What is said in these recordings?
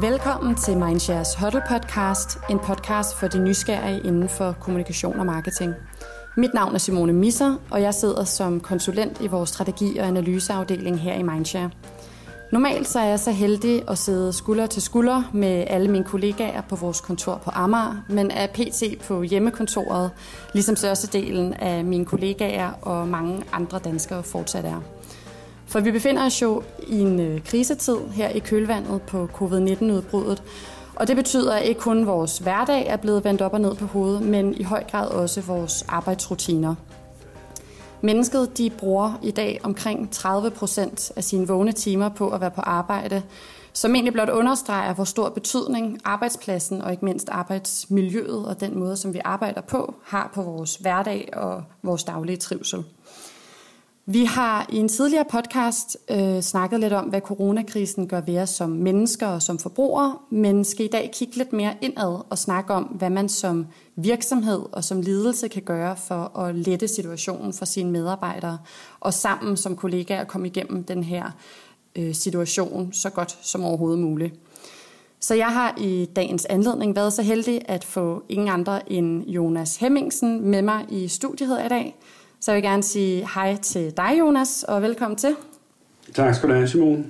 Velkommen til Mindshares Huddle Podcast, en podcast for de nysgerrige inden for kommunikation og marketing. Mit navn er Simone Misser, og jeg sidder som konsulent i vores strategi- og analyseafdeling her i Mindshare. Normalt så er jeg så heldig at sidde skulder til skulder med alle mine kollegaer på vores kontor på Amager, men er pt. på hjemmekontoret, ligesom størstedelen af mine kollegaer og mange andre danskere fortsat er. For vi befinder os jo i en øh, krisetid her i kølvandet på covid-19-udbruddet, og det betyder, at ikke kun vores hverdag er blevet vendt op og ned på hovedet, men i høj grad også vores arbejdsrutiner. Mennesket de bruger i dag omkring 30 procent af sine vågne timer på at være på arbejde, som egentlig blot understreger, hvor stor betydning arbejdspladsen og ikke mindst arbejdsmiljøet og den måde, som vi arbejder på, har på vores hverdag og vores daglige trivsel. Vi har i en tidligere podcast øh, snakket lidt om, hvad coronakrisen gør ved os som mennesker og som forbrugere, men skal i dag kigge lidt mere indad og snakke om, hvad man som virksomhed og som ledelse kan gøre for at lette situationen for sine medarbejdere, og sammen som kollegaer komme igennem den her øh, situation så godt som overhovedet muligt. Så jeg har i dagens anledning været så heldig at få ingen andre end Jonas Hemmingsen med mig i studiet i dag. Så jeg vil gerne sige hej til dig, Jonas, og velkommen til. Tak skal du have, Simone.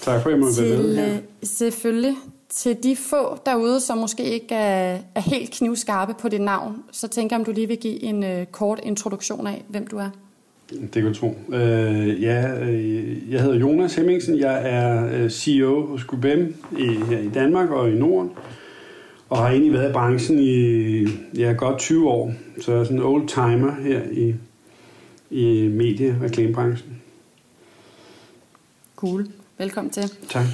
Tak for, at jeg må være med her. Øh, selvfølgelig. Til de få derude, som måske ikke er, er helt knivskarpe på dit navn, så tænker jeg, om du lige vil give en uh, kort introduktion af, hvem du er. Det kan du tro. Uh, ja, uh, jeg hedder Jonas Hemmingsen. Jeg er uh, CEO hos Gubem i, her i Danmark og i Norden. Og har egentlig været i branchen i ja, godt 20 år. Så jeg er sådan en old timer her i, i medie- og reklamebranchen. Cool. Velkommen til. Tak.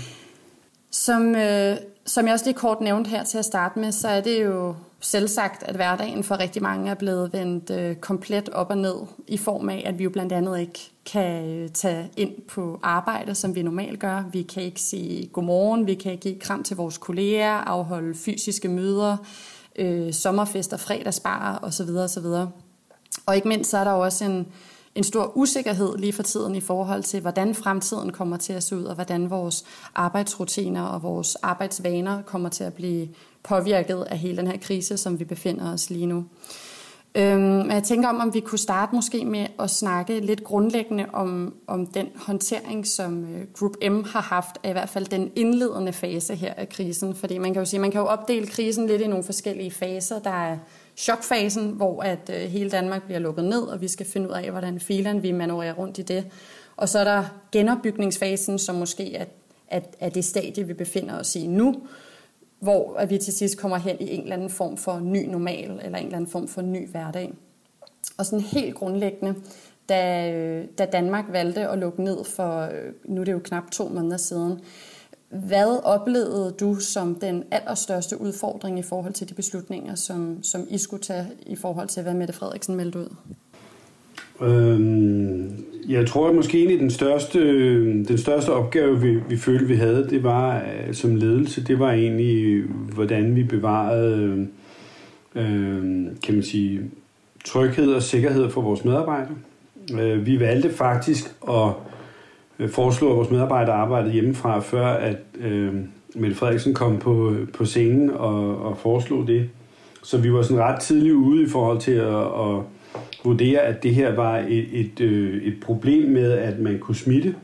Som, øh, som jeg også lige kort nævnte her til at starte med, så er det jo selvsagt, at hverdagen for rigtig mange er blevet vendt øh, komplet op og ned, i form af, at vi jo blandt andet ikke kan øh, tage ind på arbejde, som vi normalt gør. Vi kan ikke sige godmorgen, vi kan ikke give kram til vores kolleger, afholde fysiske møder, øh, sommerfester, fredagsbar osv. osv. Og ikke mindst så er der også en, en stor usikkerhed lige for tiden i forhold til, hvordan fremtiden kommer til at se ud, og hvordan vores arbejdsrutiner og vores arbejdsvaner kommer til at blive påvirket af hele den her krise, som vi befinder os lige nu. Øhm, jeg tænker om, om vi kunne starte måske med at snakke lidt grundlæggende om, om den håndtering, som øh, Group M har haft, af i hvert fald den indledende fase her af krisen. Fordi man kan jo sige, man kan jo opdele krisen lidt i nogle forskellige faser. Der er chokfasen, hvor at øh, hele Danmark bliver lukket ned, og vi skal finde ud af, hvordan filen vi manøvrerer rundt i det. Og så er der genopbygningsfasen, som måske er, er, er det stadie, vi befinder os i nu, hvor at vi til sidst kommer hen i en eller anden form for ny normal, eller en eller anden form for ny hverdag. Og sådan helt grundlæggende, da, øh, da Danmark valgte at lukke ned for, øh, nu er det jo knap to måneder siden, hvad oplevede du som den allerstørste udfordring i forhold til de beslutninger, som, som I skulle tage i forhold til, hvad Mette Frederiksen meldte ud? Øhm, jeg tror at måske egentlig den største, den største opgave, vi, vi følte, vi havde, det var øh, som ledelse, det var egentlig, hvordan vi bevarede, øh, øh, kan man sige, tryghed og sikkerhed for vores medarbejdere. Øh, vi valgte faktisk at Øh, foreslog, at vores medarbejdere arbejdede hjemmefra, før at øh, Mette Frederiksen kom på, på scenen og, og foreslog det. Så vi var sådan ret tidligt ude i forhold til at, at vurdere, at det her var et, et, øh, et problem med, at man kunne smitte.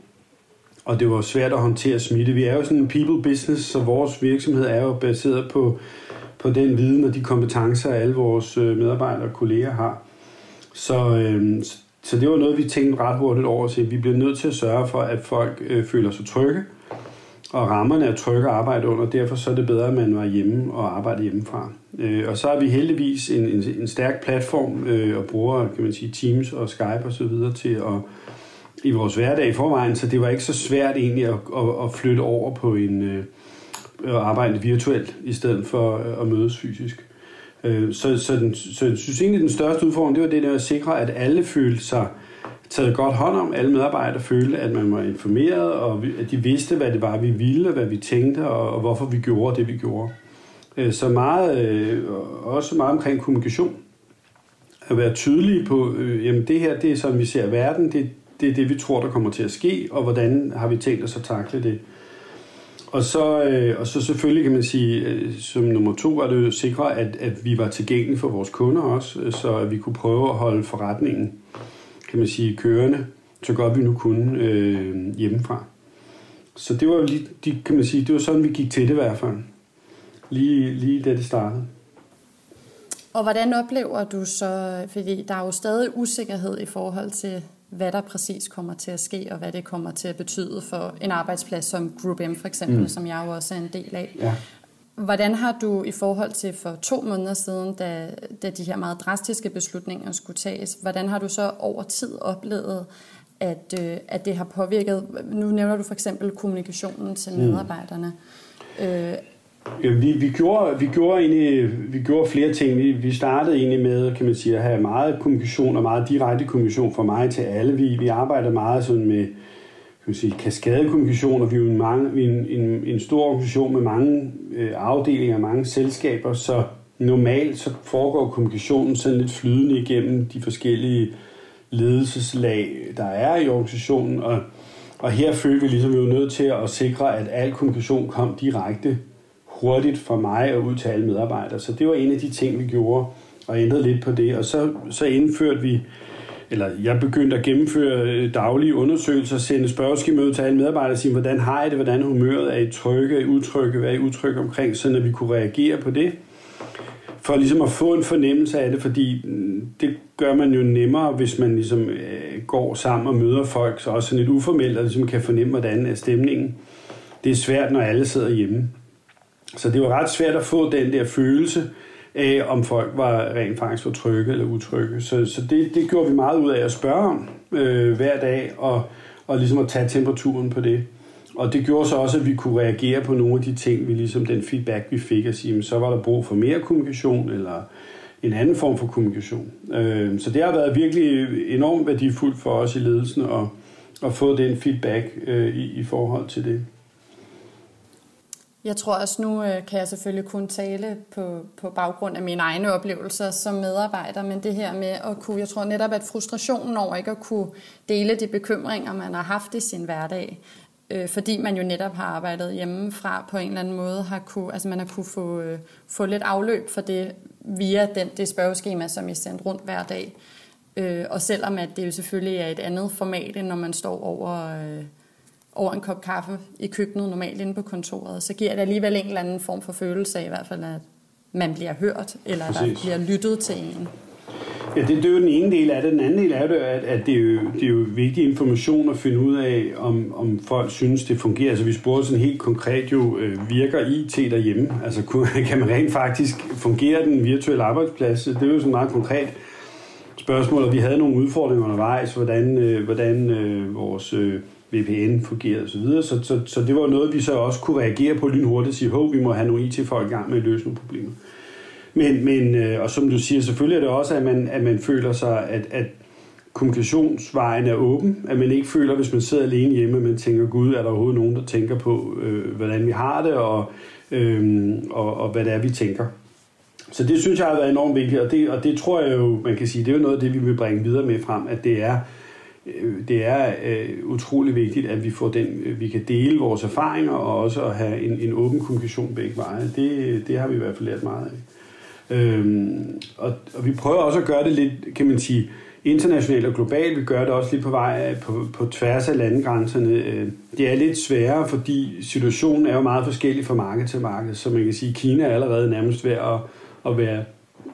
Og det var svært at håndtere smitte. Vi er jo sådan en people business, så vores virksomhed er jo baseret på, på den viden og de kompetencer, alle vores øh, medarbejdere og kolleger har. Så, øh, så det var noget, vi tænkte ret hurtigt over til. Vi bliver nødt til at sørge for, at folk øh, føler sig trygge, og rammerne er trygge at arbejde under. Derfor så er det bedre, at man var hjemme og arbejde hjemmefra. Øh, og så har vi heldigvis en, en, en stærk platform øh, og bruger kan man sige, Teams og Skype og så videre til at i vores hverdag i forvejen, så det var ikke så svært egentlig at, at, at flytte over på en øh, at arbejde virtuelt i stedet for øh, at mødes fysisk. Øh, så, så, den, så jeg synes egentlig, den største udfordring, det var det der at sikre, at alle følte sig taget godt hånd om. Alle medarbejdere følte, at man var informeret, og at de vidste, hvad det var, vi ville, hvad vi tænkte, og, og hvorfor vi gjorde det, vi gjorde. Øh, så meget, øh, også meget omkring kommunikation. At være tydelige på, øh, jamen det her, det er sådan, vi ser verden, det, det er det, vi tror, der kommer til at ske, og hvordan har vi tænkt os at takle det og, så, øh, og så selvfølgelig kan man sige, øh, som nummer to var det jo at sikre, at, at vi var tilgængelige for vores kunder også, øh, så vi kunne prøve at holde forretningen, kan man sige, kørende, så godt vi nu kunne øh, hjemmefra. Så det var lige, de, kan man sige, det var sådan, vi gik til det i hvert fald. Lige, lige da det startede. Og hvordan oplever du så, fordi der er jo stadig usikkerhed i forhold til, hvad der præcis kommer til at ske, og hvad det kommer til at betyde for en arbejdsplads som Group M for eksempel, mm. som jeg jo også er en del af. Ja. Hvordan har du i forhold til for to måneder siden, da, da de her meget drastiske beslutninger skulle tages, hvordan har du så over tid oplevet, at, øh, at det har påvirket, nu nævner du for eksempel kommunikationen til mm. medarbejderne, mm. øh, Ja, vi, vi, gjorde, vi, gjorde egentlig, vi gjorde flere ting. Vi, vi startede egentlig med kan man sige, at have meget kommunikation og meget direkte kommunikation fra mig til alle. Vi, vi arbejder meget sådan med kan man sige, kaskadekommunikation, og vi er en, mange, vi er en, en, en stor organisation med mange øh, afdelinger, mange selskaber, så normalt så foregår kommunikationen sådan lidt flydende igennem de forskellige ledelseslag, der er i organisationen, og, og her følte vi ligesom, at vi var nødt til at sikre, at al kommunikation kom direkte hurtigt for mig og ud til alle medarbejdere. Så det var en af de ting, vi gjorde, og ændrede lidt på det. Og så, så indførte vi, eller jeg begyndte at gennemføre øh, daglige undersøgelser, sende spørgeskemaer ud til alle medarbejdere og sige, hvordan har I det, hvordan humøret er I trygge, er I utrygge, hvad er I utrygge omkring, så at vi kunne reagere på det. For ligesom at få en fornemmelse af det, fordi mm, det gør man jo nemmere, hvis man ligesom øh, går sammen og møder folk, så også sådan lidt uformelt, og ligesom kan fornemme, hvordan er stemningen. Det er svært, når alle sidder hjemme. Så det var ret svært at få den der følelse af, om folk var rent faktisk var trygge eller utrygge. Så, så det, det gjorde vi meget ud af at spørge om øh, hver dag, og, og ligesom at tage temperaturen på det. Og det gjorde så også, at vi kunne reagere på nogle af de ting, vi ligesom den feedback, vi fik, at sige, så var der brug for mere kommunikation, eller en anden form for kommunikation. Øh, så det har været virkelig enormt værdifuldt for os i ledelsen at, at få den feedback øh, i, i forhold til det. Jeg tror også, nu øh, kan jeg selvfølgelig kun tale på, på baggrund af mine egne oplevelser som medarbejder, men det her med at kunne, jeg tror netop, at frustrationen over ikke at kunne dele de bekymringer, man har haft i sin hverdag, øh, fordi man jo netop har arbejdet hjemmefra på en eller anden måde, har kunne, altså man har kunne få, øh, få lidt afløb for det via den, det spørgeskema, som I sendt rundt hver dag. Øh, og selvom at det jo selvfølgelig er et andet format, end når man står over... Øh, over en kop kaffe i køkkenet normalt inde på kontoret, så giver det alligevel en eller anden form for følelse af i hvert fald, at man bliver hørt, eller at der bliver lyttet til en. Ja, det, det er jo den ene del af det. Den anden del er det, at, at det, er jo, det er jo vigtig information at finde ud af, om, om folk synes, det fungerer. Altså vi spurgte sådan helt konkret jo, øh, virker IT derhjemme? Altså kan man rent faktisk fungere den virtuelle arbejdsplads? Det er jo sådan meget konkret spørgsmål, og vi havde nogle udfordringer undervejs, hvordan, øh, hvordan øh, vores... Øh, VPN fungerede osv. Så, så, så, så det var noget, vi så også kunne reagere på lynhurtigt og sige, hov, vi må have nogle IT-folk i gang med at løse nogle problemer. Men, men øh, og som du siger, selvfølgelig er det også, at man, at man føler sig, at, at kommunikationsvejen er åben, at man ikke føler, hvis man sidder alene hjemme, at man tænker, gud, er der overhovedet nogen, der tænker på, øh, hvordan vi har det, og, øh, og, og hvad det er, vi tænker. Så det synes jeg har været enormt vigtigt, og det, og det tror jeg jo, man kan sige, det er jo noget af det, vi vil bringe videre med frem, at det er, Øh, Øh, det er øh, utrolig vigtigt, at vi får den, øh, vi kan dele vores erfaringer og også at have en, en åben kommunikation begge veje. Det, det har vi i hvert fald lært meget af. Øhm, og, og vi prøver også at gøre det lidt, kan man sige, internationalt og globalt. Vi gør det også lidt på vej på, på tværs af landegrænserne. Øh, det er lidt sværere, fordi situationen er jo meget forskellig fra marked til marked. Så man kan sige, at Kina er allerede nærmest ved at, at være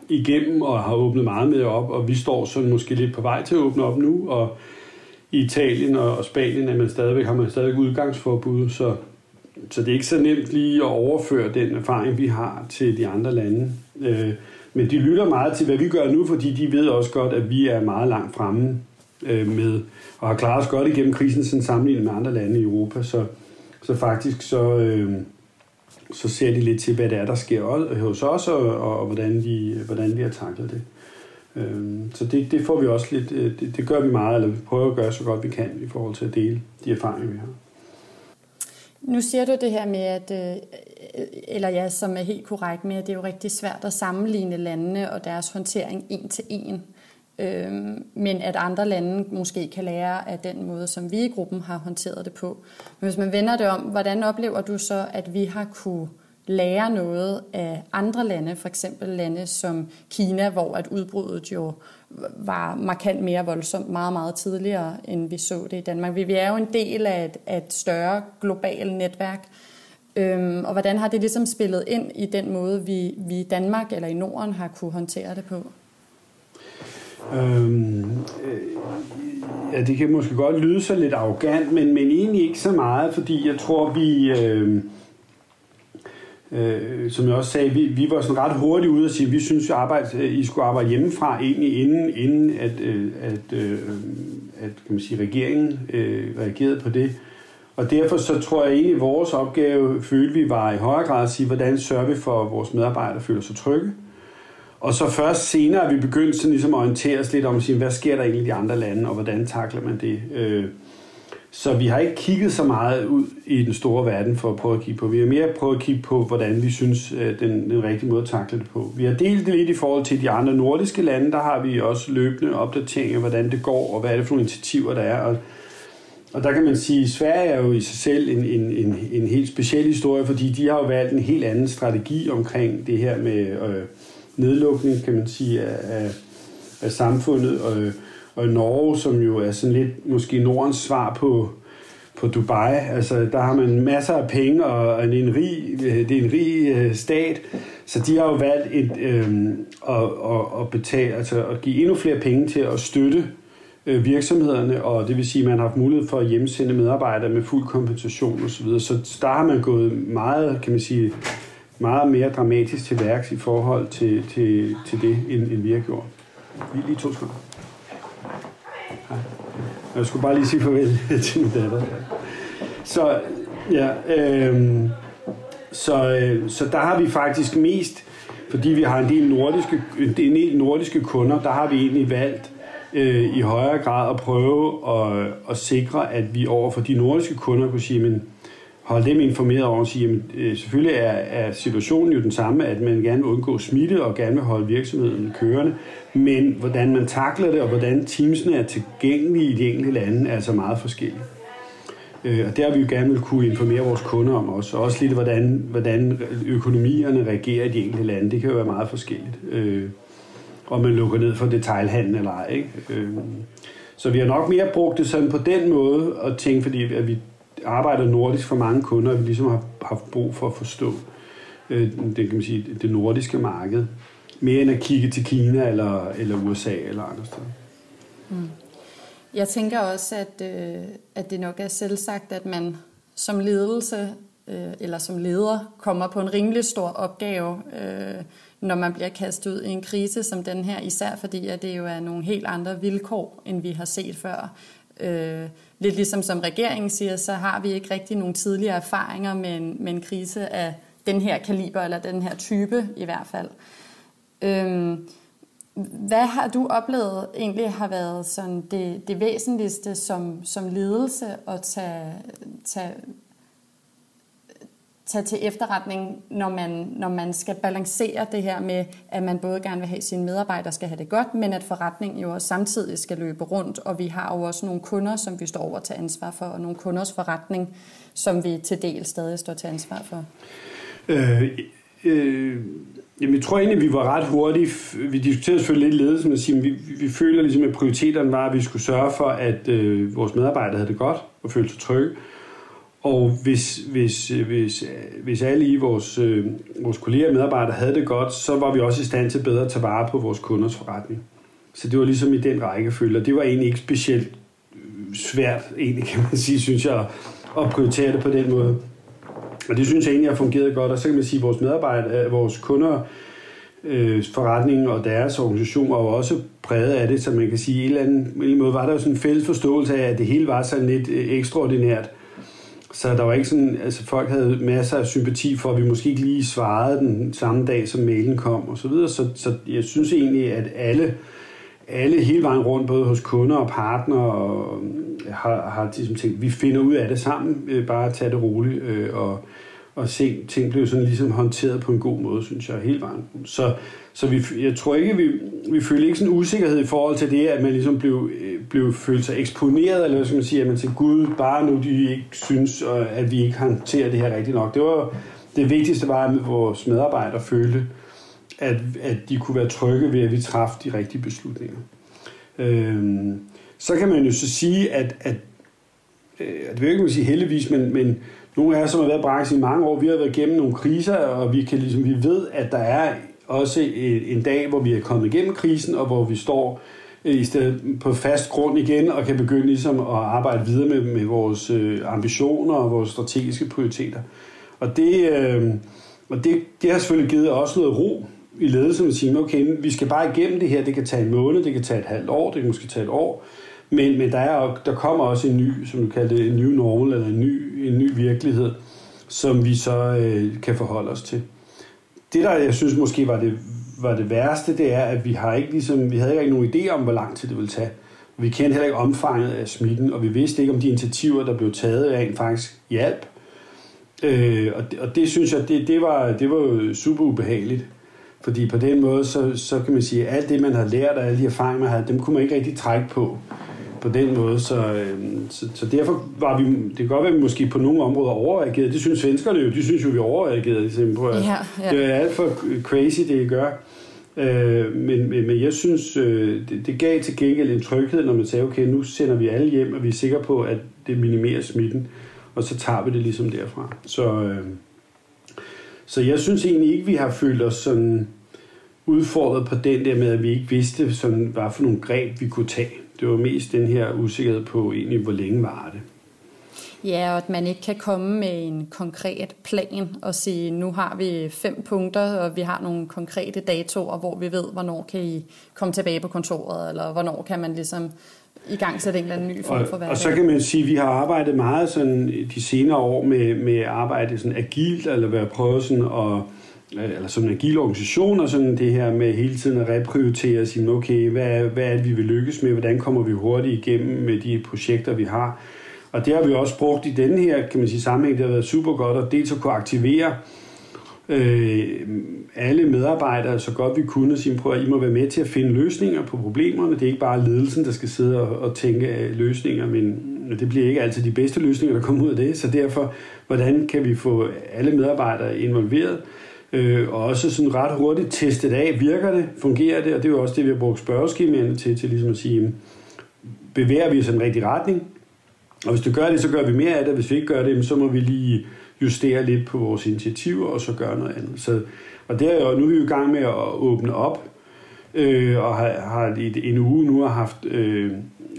igennem og har åbnet meget mere op, og vi står sådan måske lidt på vej til at åbne op nu, og i Italien og Spanien at man stadigvæk, har man stadigvæk udgangsforbud, så, så det er ikke så nemt lige at overføre den erfaring, vi har til de andre lande. Øh, men de lytter meget til, hvad vi gør nu, fordi de ved også godt, at vi er meget langt fremme øh, med, og har klaret os godt igennem krisen, sådan sammenlignet med andre lande i Europa. Så, så faktisk så, øh, så ser de lidt til, hvad det er, der sker hos os, og, og, og hvordan, vi, hvordan vi har taklet det. Øhm, så det, det får vi også lidt, øh, det, det gør vi meget, eller vi prøver at gøre så godt vi kan i forhold til at dele de erfaringer, vi har. Nu siger du det her med, at, øh, eller ja, som er helt korrekt med, at det er jo rigtig svært at sammenligne landene og deres håndtering en til en. øh, men at andre lande måske kan lære af den måde, som vi i gruppen har håndteret det på. Men hvis man vender det om, hvordan oplever du så, at vi har kunne lære noget af andre lande, for eksempel lande som Kina, hvor at udbruddet jo var markant mere voldsomt meget, meget tidligere, end vi så det i Danmark. Vi er jo en del af et, af et større globalt netværk, øhm, og hvordan har det ligesom spillet ind i den måde, vi, vi i Danmark eller i Norden har kunne håndtere det på? Øhm, øh, ja, det kan måske godt lyde så lidt arrogant, men, men egentlig ikke så meget, fordi jeg tror, vi... Øh, øh, som jeg også sagde, vi, vi var sådan ret hurtigt ude og sige, at vi synes, at I skulle arbejde hjemmefra, egentlig inden, inden at, øh, at, øh, at kan man sige, regeringen øh, reagerede på det. Og derfor så tror jeg egentlig, at vores opgave følte vi var i højere grad at sige, hvordan sørger vi for, at vores medarbejdere føler sig trygge. Og så først senere er vi begyndt sådan ligesom at orientere os lidt om, at sige, hvad sker der egentlig i de andre lande, og hvordan takler man det. Øh, så vi har ikke kigget så meget ud i den store verden for at prøve at kigge på. Vi har mere prøvet at kigge på, hvordan vi synes, øh, den, den rigtige måde at takle det på. Vi har delt det lidt i forhold til de andre nordiske lande. Der har vi også løbende opdateringer, hvordan det går, og hvad er det for nogle initiativer, der er. Og, og der kan man sige, at Sverige er jo i sig selv en, en, en, en helt speciel historie, fordi de har jo valgt en helt anden strategi omkring det her med øh, nedlukning, kan man sige, af, af, af samfundet. Og, og i Norge, som jo er sådan lidt måske Nordens svar på, på Dubai. Altså, der har man masser af penge, og en, en rig, det er en rig øh, stat, så de har jo valgt et, øh, at, at, at, betale, altså at give endnu flere penge til at støtte øh, virksomhederne, og det vil sige, at man har haft mulighed for at hjemsende medarbejdere med fuld kompensation osv. Så der har man gået meget, kan man sige, meget mere dramatisk til værks i forhold til, til, til det, end, end vi har gjort. Lige, lige to sekunder. Hej. Jeg skulle bare lige sige farvel til min datter. Så, ja, øh, så, øh, så der har vi faktisk mest, fordi vi har en del nordiske, en del nordiske kunder, der har vi egentlig valgt øh, i højere grad at prøve at, at sikre, at vi over for de nordiske kunder kunne sige, men holde dem informeret over og sige, at øh, selvfølgelig er, er situationen jo den samme, at man gerne vil undgå smitte og gerne vil holde virksomheden kørende, men hvordan man takler det og hvordan teamsene er tilgængelige i de enkelte lande er altså meget forskelligt. Øh, og der har vi jo gerne vil kunne informere vores kunder om også, og også lidt, hvordan, hvordan økonomierne reagerer i de enkelte lande. Det kan jo være meget forskelligt. Øh, om man lukker ned for detailhandel eller ej. Ikke? Øh, så vi har nok mere brugt det sådan på den måde, at tænke, fordi at vi arbejder nordisk for mange kunder, og vi ligesom har haft brug for at forstå øh, det, kan man sige, det nordiske marked. Mere end at kigge til Kina eller, eller USA eller andre steder. Mm. Jeg tænker også, at, øh, at det nok er selvsagt, at man som ledelse øh, eller som leder kommer på en rimelig stor opgave, øh, når man bliver kastet ud i en krise som den her, især fordi at det jo er nogle helt andre vilkår, end vi har set før. Øh, lidt ligesom som regeringen siger, så har vi ikke rigtig nogen tidligere erfaringer med en, med en krise af den her kaliber, eller den her type i hvert fald. Øhm, hvad har du oplevet egentlig har været sådan det, det væsentligste som, som ledelse at tage, tage tage til efterretning, når man, når man skal balancere det her med, at man både gerne vil have, at sine medarbejdere skal have det godt, men at forretningen jo også samtidig skal løbe rundt, og vi har jo også nogle kunder, som vi står over til ansvar for, og nogle kunders forretning, som vi til del stadig står til ansvar for. Øh, øh, jamen, jeg tror egentlig, vi var ret hurtige. Vi diskuterede selvfølgelig lidt ledelse, men siger, vi, vi føler ligesom, at prioriteterne var, at vi skulle sørge for, at øh, vores medarbejdere havde det godt og følte sig trygge. Og hvis, hvis, øh, hvis, øh, hvis alle i vores, øh, vores kolleger og medarbejdere havde det godt, så var vi også i stand til bedre at tage vare på vores kunders forretning. Så det var ligesom i den rækkefølge, og det var egentlig ikke specielt øh, svært, egentlig kan man sige, synes jeg, at prioritere det på den måde. Og det synes jeg egentlig har fungeret godt, og så kan man sige, at vores medarbejdere, øh, vores kunder, øh, forretningen og deres organisation var jo også præget af det, så man kan sige, at en eller anden, en eller anden måde var der jo sådan en fælles forståelse af, at det hele var sådan lidt øh, ekstraordinært. Så der var ikke sådan, altså folk havde masser af sympati for, at vi måske ikke lige svarede den samme dag, som mailen kom og så videre. Så, så jeg synes egentlig, at alle, alle hele vejen rundt, både hos kunder og partnere, og, øh, har, har ligesom tænkt, vi finder ud af det sammen, øh, bare tage det roligt, øh, og, og se, ting blev sådan ligesom håndteret på en god måde, synes jeg, helt vejen. Så, så vi, jeg tror ikke, vi, vi følte ikke sådan usikkerhed i forhold til det, at man ligesom blev, øh, blev følt sig eksponeret, eller hvad skal man sige, at man til Gud, bare nu de ikke synes, at vi ikke håndterer det her rigtigt nok. Det var det vigtigste var, at vores medarbejdere følte, at, at de kunne være trygge ved, at vi træffede de rigtige beslutninger. Øhm, så kan man jo så sige, at, at, at det vil ikke man sige heldigvis, men, men nogle af os, som har været i branchen i mange år, vi har været igennem nogle kriser, og vi, kan ligesom, vi ved, at der er også en dag, hvor vi er kommet igennem krisen, og hvor vi står øh, i stedet på fast grund igen, og kan begynde ligesom at arbejde videre med, med vores øh, ambitioner og vores strategiske prioriteter. Og det, øh, og det, det har selvfølgelig givet os noget ro i ledelsen at sige, okay, vi skal bare igennem det her, det kan tage en måned, det kan tage et halvt år, det kan måske tage et år, men, men der, er, der kommer også en ny, som du kalder det, en ny normal, eller en ny, en ny virkelighed, som vi så øh, kan forholde os til. Det, der jeg synes måske var det, var det værste, det er, at vi har ikke ligesom, vi havde ikke nogen idé om, hvor lang tid det ville tage. Vi kendte heller ikke omfanget af smitten, og vi vidste ikke, om de initiativer, der blev taget af en faktisk hjælp. Øh, og, det, og det synes jeg, det, det, var, det var super ubehageligt. Fordi på den måde, så, så kan man sige, at alt det, man har lært, og alle de erfaringer, man har, dem kunne man ikke rigtig trække på på den måde. Så, øh, så, så derfor var vi, det kan godt være, at vi måske på nogle områder overreagerede. Det synes svenskerne jo, de synes jo, vi overreagerede. På, at ja, ja. Det er alt for crazy, det I gør. Øh, men, men, men jeg synes, øh, det, det gav til gengæld en tryghed, når man sagde, okay, nu sender vi alle hjem, og vi er sikre på, at det minimerer smitten, og så tager vi det ligesom derfra. Så, øh, så jeg synes egentlig ikke, vi har følt os sådan udfordret på den der med, at vi ikke vidste, sådan, hvad for nogle greb vi kunne tage. Det var mest den her usikkerhed på egentlig, hvor længe var det. Ja, og at man ikke kan komme med en konkret plan og sige, nu har vi fem punkter, og vi har nogle konkrete datoer, hvor vi ved, hvornår kan I komme tilbage på kontoret, eller hvornår kan man ligesom i gang sætte en eller anden ny form for hverdag. Og så kan man sige, at vi har arbejdet meget sådan de senere år med, med arbejde sådan agilt, eller være prøve sådan at eller som en agil organisation, og sådan det her med hele tiden at reprioritere og sige, okay, hvad, hvad er det, vi vil lykkes med, hvordan kommer vi hurtigt igennem med de projekter, vi har. Og det har vi også brugt i denne her, kan man sige, sammenhæng, det har været super godt, at dels at kunne aktivere øh, alle medarbejdere så godt vi kunne, og sige, prøv at I må være med til at finde løsninger på problemerne. Det er ikke bare ledelsen, der skal sidde og, og tænke øh, løsninger, men det bliver ikke altid de bedste løsninger, der kommer ud af det. Så derfor, hvordan kan vi få alle medarbejdere involveret? øh, og også sådan ret hurtigt testet af, virker det, fungerer det, og det er jo også det, vi har brugt spørgeskemaerne til, til ligesom at sige, bevæger vi os i en rigtige retning, og hvis du gør det, så gør vi mere af det, hvis vi ikke gør det, så må vi lige justere lidt på vores initiativer, og så gøre noget andet. Så, og det er jo, nu er vi jo i gang med at åbne op, øh, og har, har i en uge nu har haft øh,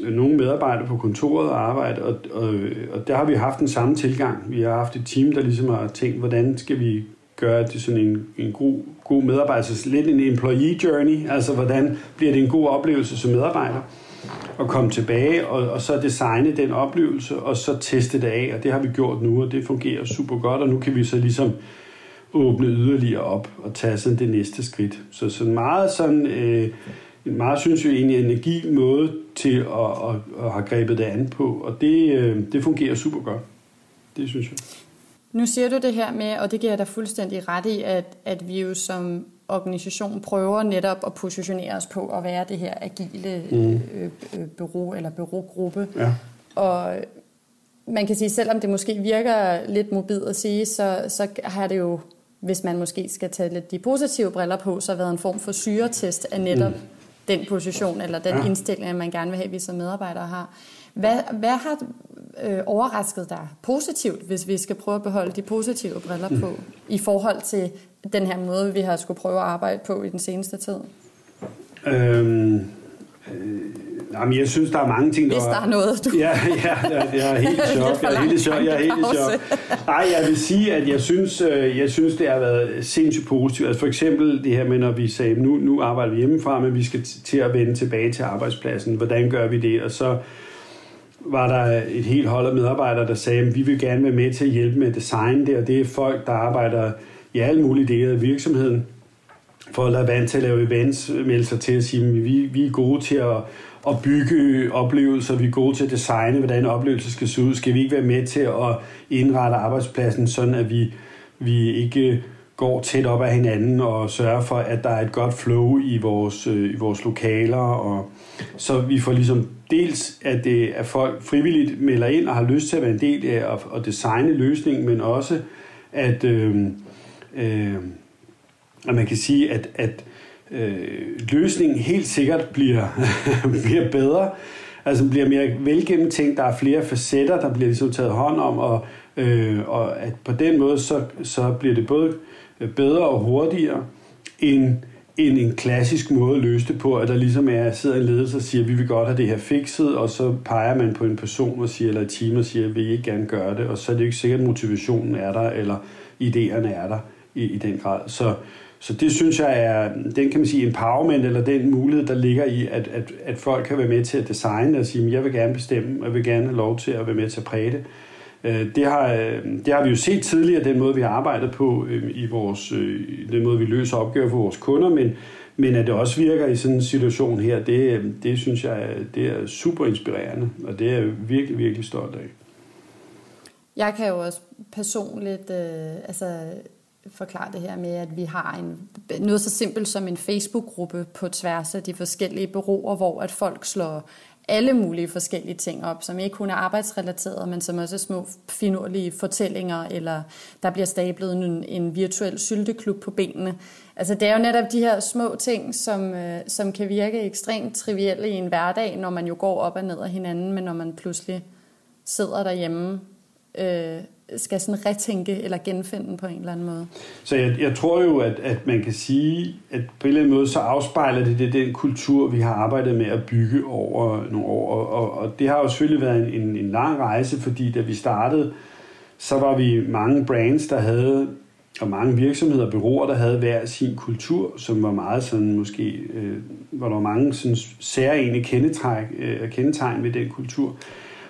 nogle medarbejdere på kontoret og arbejde, og, og, og der har vi haft den samme tilgang. Vi har haft et team, der ligesom har tænkt, hvordan skal vi gøre det sådan en, en god, god medarbejder, så lidt en employee journey, altså hvordan bliver det en god oplevelse som medarbejder, at komme tilbage og, og så designe den oplevelse, og så teste det af, og det har vi gjort nu, og det fungerer super godt, og nu kan vi så ligesom åbne yderligere op og tage sådan det næste skridt. Så sådan meget sådan, øh, en meget, synes vi, en energi måde til at, at, at have grebet det an på, og det, øh, det fungerer super godt. Det synes jeg. Nu siger du det her med, og det giver jeg dig fuldstændig ret i, at, at vi jo som organisation prøver netop at positionere os på at være det her agile mm. øh, øh, bureau eller bureaugruppe. Ja. Og man kan sige, selvom det måske virker lidt mobil at sige, så, så har det jo, hvis man måske skal tage lidt de positive briller på, så har været en form for syretest af netop mm. den position eller den ja. indstilling, man gerne vil have, vi som medarbejdere har. Hvad, hvad har øh, overrasket dig positivt, hvis vi skal prøve at beholde de positive briller på, mm. i forhold til den her måde, vi har skulle prøve at arbejde på i den seneste tid? Øhm, øh, jamen, jeg synes, der er mange ting, der... Hvis der er noget, du... Ja, ja, jeg, jeg er helt i chok. Jeg er helt i chok. Jeg er helt i chok. Nej, jeg vil sige, at jeg synes, øh, jeg synes, det har været sindssygt positivt. Altså for eksempel det her med, når vi sagde, nu, nu arbejder vi hjemmefra, men vi skal til at vende tilbage til arbejdspladsen. Hvordan gør vi det? Og så var der et helt hold af medarbejdere, der sagde, at vi vil gerne være med til at hjælpe med design det, og det er folk, der arbejder i alle mulige dele af virksomheden, for at lade vant til at lave events, melde sig til at sige, at vi, vi er gode til at, at bygge oplevelser, vi er gode til at designe, hvordan en oplevelse skal se ud. Skal vi ikke være med til at indrette arbejdspladsen, sådan at vi vi ikke går tæt op af hinanden og sørger for, at der er et godt flow i vores, øh, i vores lokaler. Og, så vi får ligesom dels, at, det, at folk frivilligt melder ind og har lyst til at være en del af at, at designe løsningen, men også, at, øh, øh, og man kan sige, at, at øh, løsningen helt sikkert bliver, bliver bedre, altså bliver mere velgennemtænkt, der er flere facetter, der bliver ligesom taget hånd om, og, øh, og at på den måde, så, så bliver det både bedre og hurtigere end, end en klassisk måde at løse det på, at der ligesom er, sidder en ledelse og siger, vi vil godt have det her fikset, og så peger man på en person og siger, eller et team og siger, vil I ikke gerne gøre det, og så er det jo ikke sikkert, at motivationen er der, eller idéerne er der i, i den grad. Så, så det synes jeg er, den kan man sige, empowerment, eller den mulighed, der ligger i, at, at, at folk kan være med til at designe og sige, jeg vil gerne bestemme, og jeg vil gerne have lov til at være med til at præge det. Øh, det har, øh, det har vi jo set tidligere, den måde, vi har arbejdet på øh, i vores, den måde, vi løser opgaver for vores kunder, men, men at det også virker i sådan en situation her, det, det synes jeg det er super inspirerende, og det er jeg virkelig, virkelig stolt af. Jeg kan jo også personligt øh, altså, forklare det her med, at vi har en, noget så simpelt som en Facebook-gruppe på tværs af de forskellige bureauer, hvor at folk slår alle mulige forskellige ting op, som ikke kun er arbejdsrelateret, men som også er små finurlige fortællinger, eller der bliver stablet en, en virtuel sylteklub på benene. Altså det er jo netop de her små ting, som, øh, som kan virke ekstremt trivielle i en hverdag, når man jo går op og ned af hinanden, men når man pludselig sidder derhjemme øh, skal sådan retænke eller genfinde på en eller anden måde. Så jeg, jeg tror jo, at, at man kan sige, at på en eller anden måde, så afspejler det, det den kultur, vi har arbejdet med at bygge over nogle år. Og, og, og det har jo selvfølgelig været en, en, en lang rejse, fordi da vi startede, så var vi mange brands, der havde og mange virksomheder og byråer, der havde hver sin kultur, som var meget sådan måske, øh, hvor der var mange sådan særlige kendetegn, øh, kendetegn ved den kultur.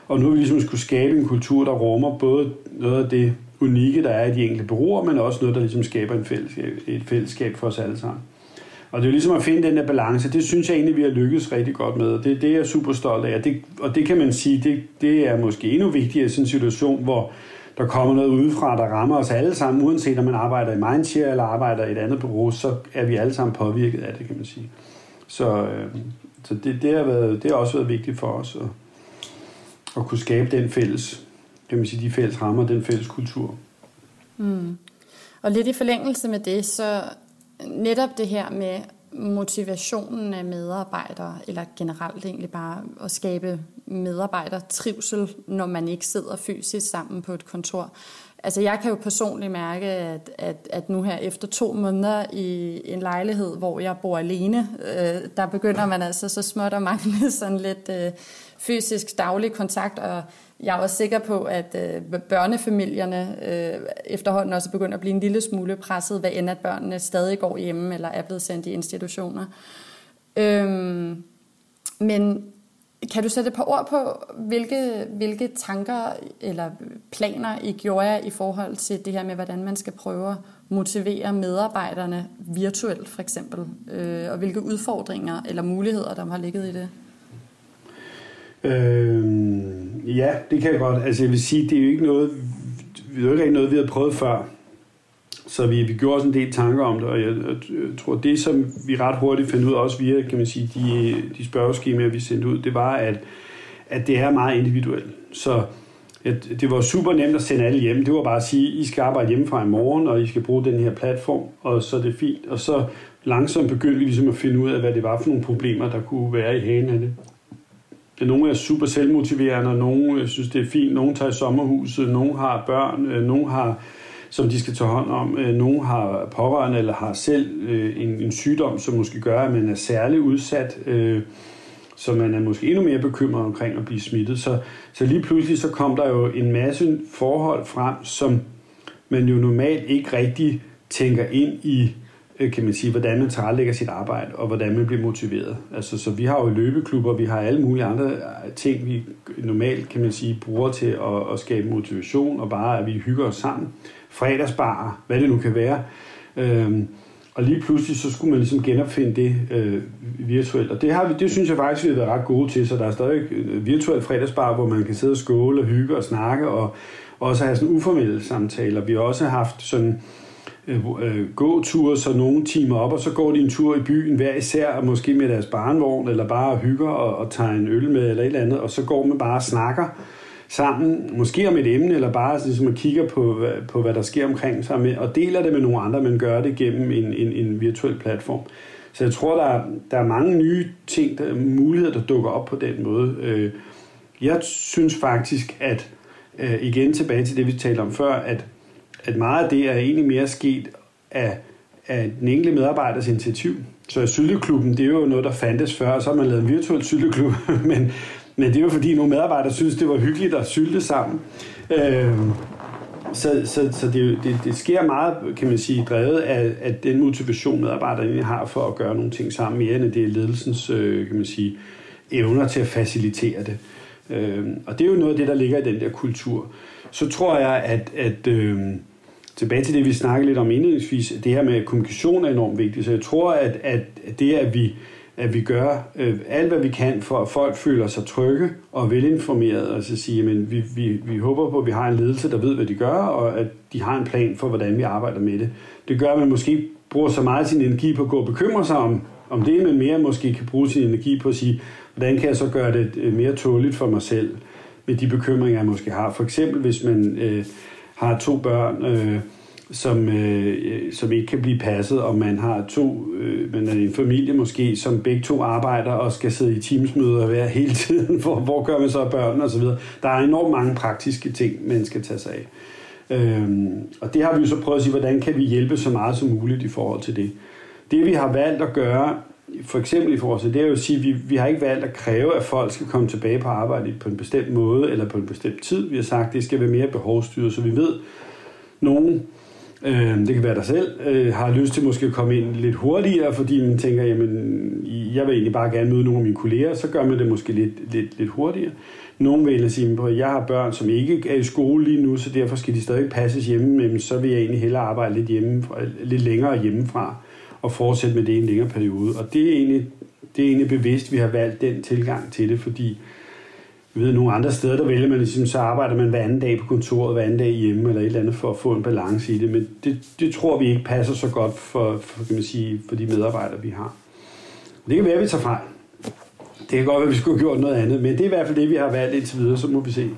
Og nu har vi ligesom skulle skabe en kultur, der rummer både noget af det unikke, der er i de enkelte bureauer, men også noget, der ligesom skaber en fællesskab, et fællesskab for os alle sammen. Og det er jo ligesom at finde den der balance, det synes jeg egentlig, vi har lykkedes rigtig godt med. Det, det er jeg super stolt af, og det, og det kan man sige, det, det er måske endnu vigtigere i sådan en situation, hvor der kommer noget udefra, der rammer os alle sammen, uanset om man arbejder i Mindshare eller arbejder i et andet bureau, så er vi alle sammen påvirket af det, kan man sige. Så, øh, så det, det, har været, det har også været vigtigt for os. Og, at kunne skabe den fælles, kan man sige, de fælles rammer, den fælles kultur. Mm. Og lidt i forlængelse med det, så netop det her med motivationen af medarbejdere, eller generelt egentlig bare at skabe medarbejdertrivsel, når man ikke sidder fysisk sammen på et kontor. Altså jeg kan jo personligt mærke, at, at, at nu her efter to måneder i en lejlighed, hvor jeg bor alene, øh, der begynder man altså så småt at mangle sådan lidt øh, fysisk daglig kontakt, og jeg er også sikker på, at øh, børnefamilierne øh, efterhånden også begynder at blive en lille smule presset, hvad end at børnene stadig går hjemme eller er blevet sendt i institutioner. Øhm, men kan du sætte et par ord på, hvilke, hvilke tanker eller planer I gjorde jer i forhold til det her med, hvordan man skal prøve at motivere medarbejderne virtuelt for eksempel, øh, og hvilke udfordringer eller muligheder, der har ligget i det? Øh, ja, det kan jeg godt. Altså jeg vil sige, det er jo ikke noget, det er jo ikke noget, vi har prøvet før. Så vi, vi gjorde også en del tanker om det, og jeg, jeg tror, det som vi ret hurtigt fandt ud af, også via kan man sige, de, de spørgeskemaer, vi sendte ud, det var, at, at det er meget individuelt. Så at det var super nemt at sende alle hjem. Det var bare at sige, I skal arbejde hjemmefra i morgen, og I skal bruge den her platform, og så er det fint. Og så langsomt begyndte vi ligesom at finde ud af, hvad det var for nogle problemer, der kunne være i hagen af det. Nogle er super selvmotiverende, og nogle øh, synes, det er fint. Nogle tager i sommerhuset, nogle har børn, øh, nogle har som de skal tage hånd om. Øh, nogle har pårørende eller har selv en, en sygdom, som måske gør, at man er særlig udsat, så man er måske endnu mere bekymret omkring at blive smittet. Så, så lige pludselig så kom der jo en masse forhold frem, som man jo normalt ikke rigtig tænker ind i Øh, kan man sige, hvordan man tilrettelægger sit arbejde, og hvordan man bliver motiveret. Altså, så vi har jo løbeklubber, vi har alle mulige andre øh, ting, vi normalt, kan man sige, bruger til at, at skabe motivation, og bare at vi hygger os sammen. Fredagsbar, hvad det nu kan være. Øhm, og lige pludselig så skulle man ligesom genopfinde det øh, virtuelt. Og det, har vi, det synes jeg faktisk, vi har været ret gode til, så der er stadig øh, virtuel fredagsbar, hvor man kan sidde og skåle og hygge og snakke, og også have sådan uformelle samtaler. Vi har også haft sådan Øh, øh, gåture, så nogle timer op, og så går de en tur i byen hver især, og måske med deres barnvogn, eller bare hygger og, og tager en øl med, eller et eller andet, og så går man bare og snakker sammen, måske om et emne, eller bare ligesom at på, på, hvad der sker omkring sig, med, og deler det med nogle andre, men gør det gennem en, en, en virtuel platform. Så jeg tror, der er, der er mange nye ting, der, muligheder, der dukker op på den måde. Øh, jeg synes faktisk, at øh, igen tilbage til det, vi talte om før, at, at meget af det er egentlig mere sket af, af den enkelte medarbejders initiativ. Så cykelklubben, det er jo noget, der fandtes før, og så har man lavet en virtuel cykelklub, men, men det er jo fordi nogle medarbejdere synes, det var hyggeligt at sylte sammen. Øh, så, så, så det, det, det sker meget, kan man sige, drevet af, af den motivation, medarbejderne har for at gøre nogle ting sammen, mere end det er ledelsens, øh, kan man sige, evner til at facilitere det. Øh, og det er jo noget af det, der ligger i den der kultur. Så tror jeg, at, at øh, tilbage til det, vi snakkede lidt om indledningsvis, det her med kommunikation er enormt vigtigt. Så jeg tror, at, at det, at vi at vi gør øh, alt, hvad vi kan, for at folk føler sig trygge og velinformerede, og så sige, at vi, vi, vi håber på, at vi har en ledelse, der ved, hvad de gør, og at de har en plan for, hvordan vi arbejder med det. Det gør, at man måske bruger så meget sin energi på at gå og bekymre sig om, om det, men mere måske kan bruge sin energi på at sige, hvordan kan jeg så gøre det øh, mere tåligt for mig selv med de bekymringer, jeg måske har. For eksempel, hvis man øh, har to børn, øh, som, øh, øh, som ikke kan blive passet, og man har to, øh, man er en familie måske, som begge to arbejder og skal sidde i teamsmøder hver hele tiden, hvor, hvor gør man så af børn og så videre. Der er enormt mange praktiske ting, man skal tage sig af. Øhm, og det har vi jo så prøvet at sige, hvordan kan vi hjælpe så meget som muligt i forhold til det. Det vi har valgt at gøre, for eksempel i forhold til det, er jo at sige, at vi, vi har ikke valgt at kræve, at folk skal komme tilbage på arbejde på en bestemt måde eller på en bestemt tid. Vi har sagt, at det skal være mere behovsstyret, så vi ved, nogen Øh, det kan være dig selv, øh, har lyst til måske at komme ind lidt hurtigere, fordi man tænker, jamen, jeg vil egentlig bare gerne møde nogle af mine kolleger, så gør man det måske lidt, lidt, lidt hurtigere. Nogle vil sige, at jeg har børn, som ikke er i skole lige nu, så derfor skal de stadig passes hjemme, men så vil jeg egentlig hellere arbejde lidt, hjemme, lidt længere hjemmefra at fortsætte med det i en længere periode. Og det er egentlig, det er egentlig bevidst, at vi har valgt den tilgang til det, fordi jeg ved, nogle andre steder, der vælger man ligesom, så arbejder man hver anden dag på kontoret, hver anden dag hjemme, eller et eller andet, for at få en balance i det. Men det, det tror vi ikke passer så godt for, for, kan man sige, for de medarbejdere, vi har. Det kan være, at vi tager fejl. Det kan godt være, at vi skulle have gjort noget andet, men det er i hvert fald det, vi har valgt indtil videre, så må vi se.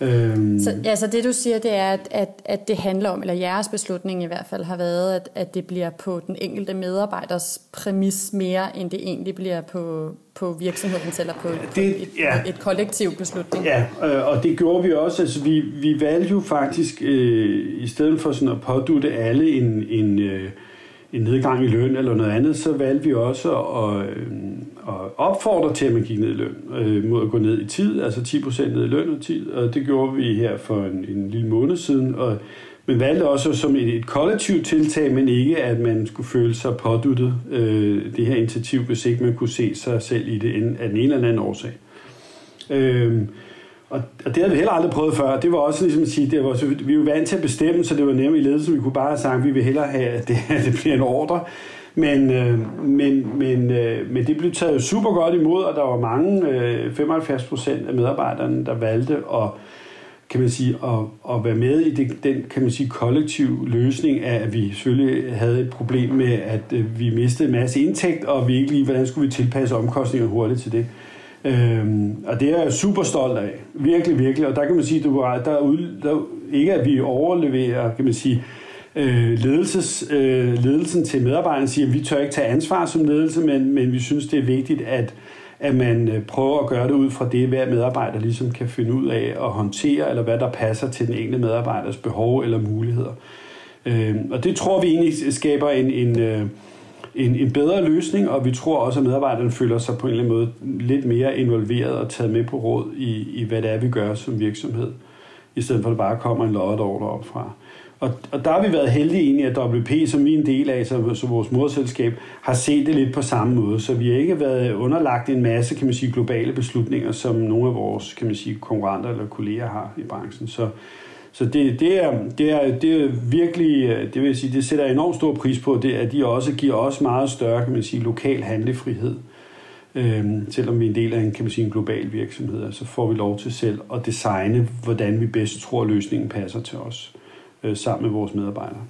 Øhm. Så altså det du siger, det er, at, at, at det handler om, eller jeres beslutning i hvert fald har været, at, at det bliver på den enkelte medarbejders præmis mere, end det egentlig bliver på, på virksomhedens eller på, det, på et, ja. et kollektiv beslutning. Ja, øh, og det gjorde vi også. Altså vi, vi valgte jo faktisk, øh, i stedet for sådan at pådute alle en, en øh, en nedgang i løn eller noget andet, så valgte vi også at, at øh, opfordre til, at man gik ned i løn, øh, mod at gå ned i tid, altså 10% ned i løn og tid, og det gjorde vi her for en, en lille måned siden, og men valgte også som et, et kollektivt tiltag, men ikke at man skulle føle sig påduttet øh, det her initiativ, hvis ikke man kunne se sig selv i det af den ene eller anden årsag. Øh, og, og det havde vi heller aldrig prøvet før. Det var også ligesom at sige, det var, så vi var vant til at bestemme, så det var nemt i ledelsen. Vi kunne bare have sagt, at vi vil hellere have, at det, at det bliver en ordre. Men, øh, men, men, øh, men det blev taget super godt imod, og der var mange, øh, 75 procent af medarbejderne, der valgte at, kan man sige, at, at være med i det, den kan man sige, kollektiv løsning af, at vi selvfølgelig havde et problem med, at øh, vi mistede en masse indtægt, og vi ikke lige, hvordan skulle vi tilpasse omkostninger hurtigt til det. Øhm, og det er jeg super stolt af. Virkelig, virkelig. Og der kan man sige, at der, er der, ikke at vi overleverer, kan man sige, øh, ledelses, øh, ledelsen til medarbejderne siger, at vi tør ikke tage ansvar som ledelse, men, men vi synes, det er vigtigt, at, at man øh, prøver at gøre det ud fra det, hver medarbejder ligesom kan finde ud af at håndtere, eller hvad der passer til den enkelte medarbejders behov eller muligheder. Øh, og det tror vi egentlig skaber en, en øh, en, en bedre løsning, og vi tror også, at medarbejderne føler sig på en eller anden måde lidt mere involveret og taget med på råd i, i hvad det er, vi gør som virksomhed, i stedet for at det bare kommer en loddet ordre op fra. Og, og der har vi været heldige egentlig, at WP, som vi er en del af, som, så vores moderselskab, har set det lidt på samme måde. Så vi har ikke været underlagt en masse, kan man sige, globale beslutninger, som nogle af vores, kan man sige, konkurrenter eller kolleger har i branchen. Så, så det, det, er, det, er, det er virkelig, det vil sige, det sætter enormt stor pris på, det, at de også giver os meget større, kan man sige, lokal handlefrihed. Øhm, selvom vi er en del af en, kan man sige, en global virksomhed, så får vi lov til selv at designe, hvordan vi bedst tror, at løsningen passer til os, øh, sammen med vores medarbejdere.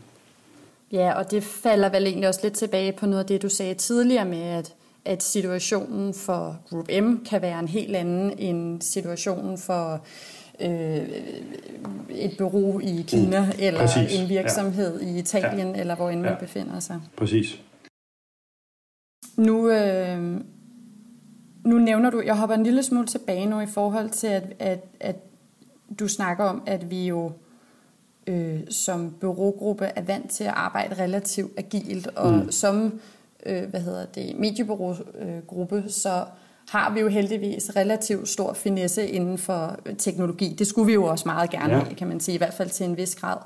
Ja, og det falder vel egentlig også lidt tilbage på noget af det, du sagde tidligere med, at, at situationen for Group M kan være en helt anden end situationen for øh, et bureau i Kina, mm, eller præcis. en virksomhed ja. i Italien, ja. eller hvor end man ja. befinder sig. Præcis. Nu, øh, nu nævner du, jeg hopper en lille smule tilbage nu i forhold til, at, at, at du snakker om, at vi jo øh, som bureaugruppe er vant til at arbejde relativt agilt, og mm. som øh, hvad hedder det, mediebureaugruppe, så har vi jo heldigvis relativt stor finesse inden for teknologi. Det skulle vi jo også meget gerne ja. have, kan man sige, i hvert fald til en vis grad.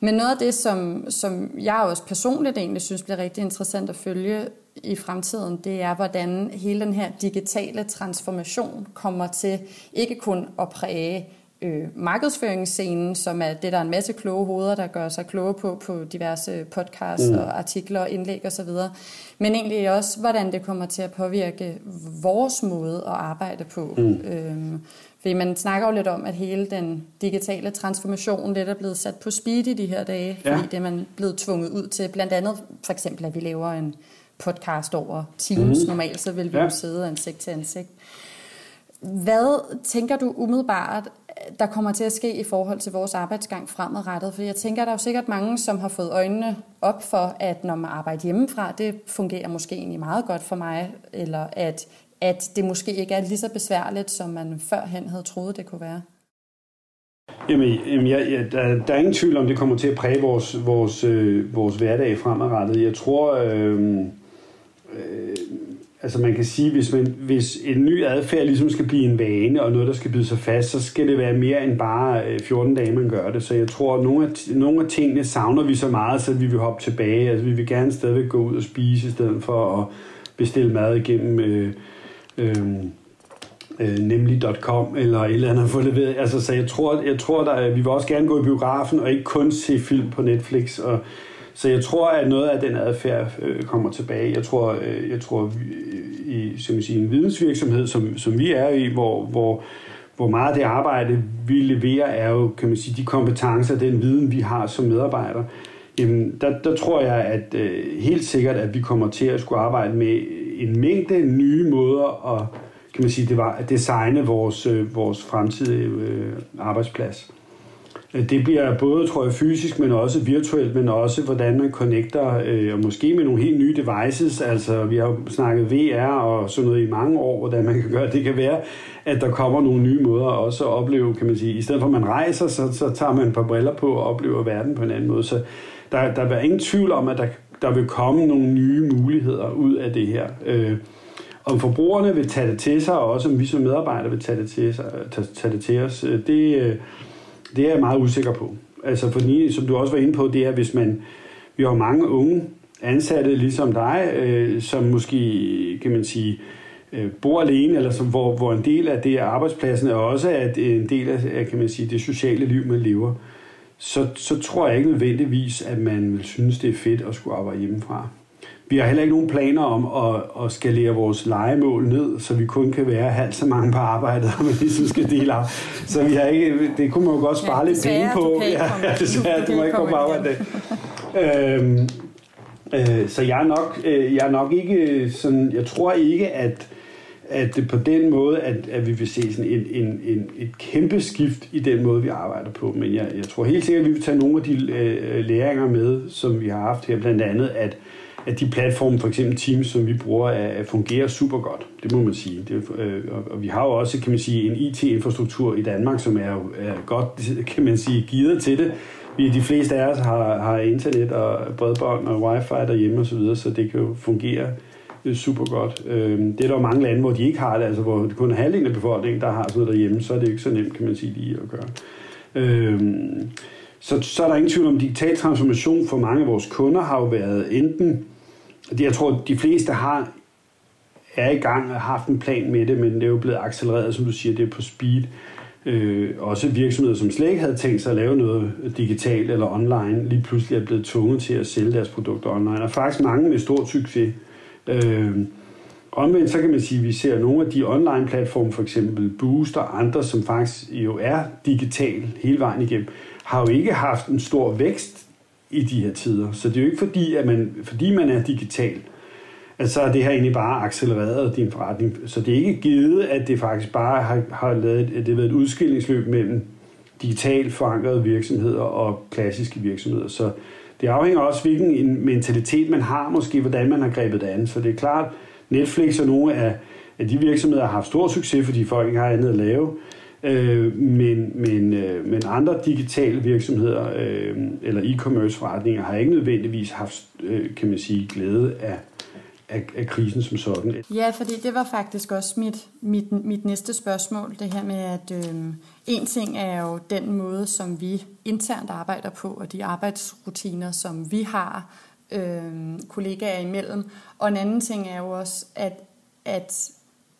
Men noget af det, som, som jeg også personligt egentlig synes bliver rigtig interessant at følge i fremtiden, det er, hvordan hele den her digitale transformation kommer til ikke kun at præge øh, markedsføringsscenen, som er det, der er en masse kloge hoveder, der gør sig kloge på på diverse podcasts mm. og artikler og indlæg osv., men egentlig også, hvordan det kommer til at påvirke vores måde at arbejde på. Mm. Øhm, fordi man snakker jo lidt om, at hele den digitale transformation lidt er blevet sat på speed i de her dage, ja. fordi det er man blevet tvunget ud til. Blandt andet for eksempel, at vi laver en podcast over Teams. Mm. Normalt så vil vi ja. jo sidde ansigt til ansigt. Hvad tænker du umiddelbart, der kommer til at ske i forhold til vores arbejdsgang fremadrettet? For jeg tænker, der er jo sikkert mange, som har fået øjnene op for, at når man arbejder hjemmefra, det fungerer måske egentlig meget godt for mig, eller at, at det måske ikke er lige så besværligt, som man førhen havde troet, det kunne være. Jamen, jamen jeg, jeg, der, der er ingen tvivl om, det kommer til at præge vores, vores, øh, vores hverdag fremadrettet. Jeg tror, øh, Altså man kan sige, hvis, man, hvis en ny adfærd ligesom skal blive en vane, og noget, der skal byde sig fast, så skal det være mere end bare øh, 14 dage, man gør det. Så jeg tror, at nogle af, nogle af tingene savner vi så meget, så vi vil hoppe tilbage. Altså vi vil gerne stadigvæk gå ud og spise, i stedet for at bestille mad igennem øh, øhm, øh, øh, nemlig.com eller et eller andet at få leveret. Altså, så jeg tror, jeg tror der, vi vil også gerne gå i biografen og ikke kun se film på Netflix. Og, så jeg tror, at noget af den adfærd øh, kommer tilbage. Jeg tror, øh, jeg tror vi, i som sige, en vidensvirksomhed, som, som vi er i, hvor, hvor, hvor meget af det arbejde, vi leverer, er jo kan man sige, de kompetencer, den viden, vi har som medarbejdere. Jamen, der, der tror jeg at øh, helt sikkert, at vi kommer til at skulle arbejde med en mængde nye måder at, kan man sige, det var at designe vores, øh, vores fremtidige øh, arbejdsplads. Øh, det bliver både, tror jeg, fysisk, men også virtuelt, men også hvordan man connecter, øh, og måske med nogle helt nye devices. Altså, vi har snakket VR og sådan noget i mange år, hvordan man kan gøre. Det kan være, at der kommer nogle nye måder også at opleve, kan man sige. I stedet for at man rejser, så, så tager man et par briller på og oplever verden på en anden måde. Så der, der er ingen tvivl om, at der, der vil komme nogle nye muligheder ud af det her. Øh, om forbrugerne vil tage det til sig, og også om vi som medarbejdere vil tage det til, sig, tage, tage det til os, øh, det, øh, det er jeg meget usikker på. Altså fordi, som du også var inde på, det er, hvis man, vi har mange unge ansatte, ligesom dig, øh, som måske, kan man sige, øh, bor alene, eller som, hvor, hvor en del af det er arbejdspladsen er også at en del af, kan man sige, det sociale liv, man lever, så, så tror jeg ikke nødvendigvis, at man vil synes, det er fedt at skulle arbejde hjemmefra. Vi har heller ikke nogen planer om at, at skalere vores legemål ned, så vi kun kan være halvt så mange på arbejdet, og man ligesom skal dele af. Så vi har ikke, det kunne man jo godt spare ja, lidt penge på. Ja, ja, desværre, du, du må ikke komme på arbejde. øhm, øh, så jeg er, nok, øh, jeg er nok ikke sådan, jeg tror ikke, at at det på den måde, at, at vi vil se sådan en, en, en, et kæmpe skift i den måde, vi arbejder på. Men jeg, jeg tror helt sikkert, at vi vil tage nogle af de øh, læringer med, som vi har haft her, blandt andet, at at de platforme, for eksempel Teams, som vi bruger, er, fungerer super godt. Det må man sige. Det, øh, og vi har jo også, kan man sige, en IT-infrastruktur i Danmark, som er, er godt, kan man sige, givet til det. Vi, de fleste af os har, har internet og bredbånd og wifi derhjemme osv., så, videre, så det kan jo fungere super godt. Øh, øhm, det er der jo mange lande, hvor de ikke har det, altså hvor det kun er halvdelen af befolkningen, der har sådan noget derhjemme, så er det ikke så nemt, kan man sige, lige at gøre. Øh, så, så er der ingen tvivl om, digital transformation for mange af vores kunder har jo været enten jeg tror, de fleste har er i gang og har haft en plan med det, men det er jo blevet accelereret, som du siger, det er på speed. øh, også virksomheder, som slet ikke havde tænkt sig at lave noget digitalt eller online, lige pludselig er blevet tvunget til at sælge deres produkter online. Og faktisk mange med stor succes. Øh, omvendt så kan man sige, at vi ser nogle af de online platforme, for eksempel Boost og andre, som faktisk jo er digital hele vejen igennem, har jo ikke haft en stor vækst i de her tider. Så det er jo ikke fordi, at man, fordi man er digital, at så er det her egentlig bare accelereret din forretning. Så det er ikke givet, at det faktisk bare har, har lavet, at det har været et udskillingsløb mellem digitalt forankrede virksomheder og klassiske virksomheder. Så det afhænger også, hvilken en mentalitet man har, måske hvordan man har grebet det an. Så det er klart, Netflix og nogle af, af de virksomheder har haft stor succes, fordi folk ikke har andet at lave. Øh, men, men, øh, men andre digitale virksomheder øh, eller e-commerce forretninger har ikke nødvendigvis haft, øh, kan man sige, glæde af, af, af krisen som sådan. Ja, fordi det var faktisk også mit, mit, mit næste spørgsmål, det her med, at øh, en ting er jo den måde, som vi internt arbejder på, og de arbejdsrutiner, som vi har øh, kollegaer imellem. Og en anden ting er jo også, at, at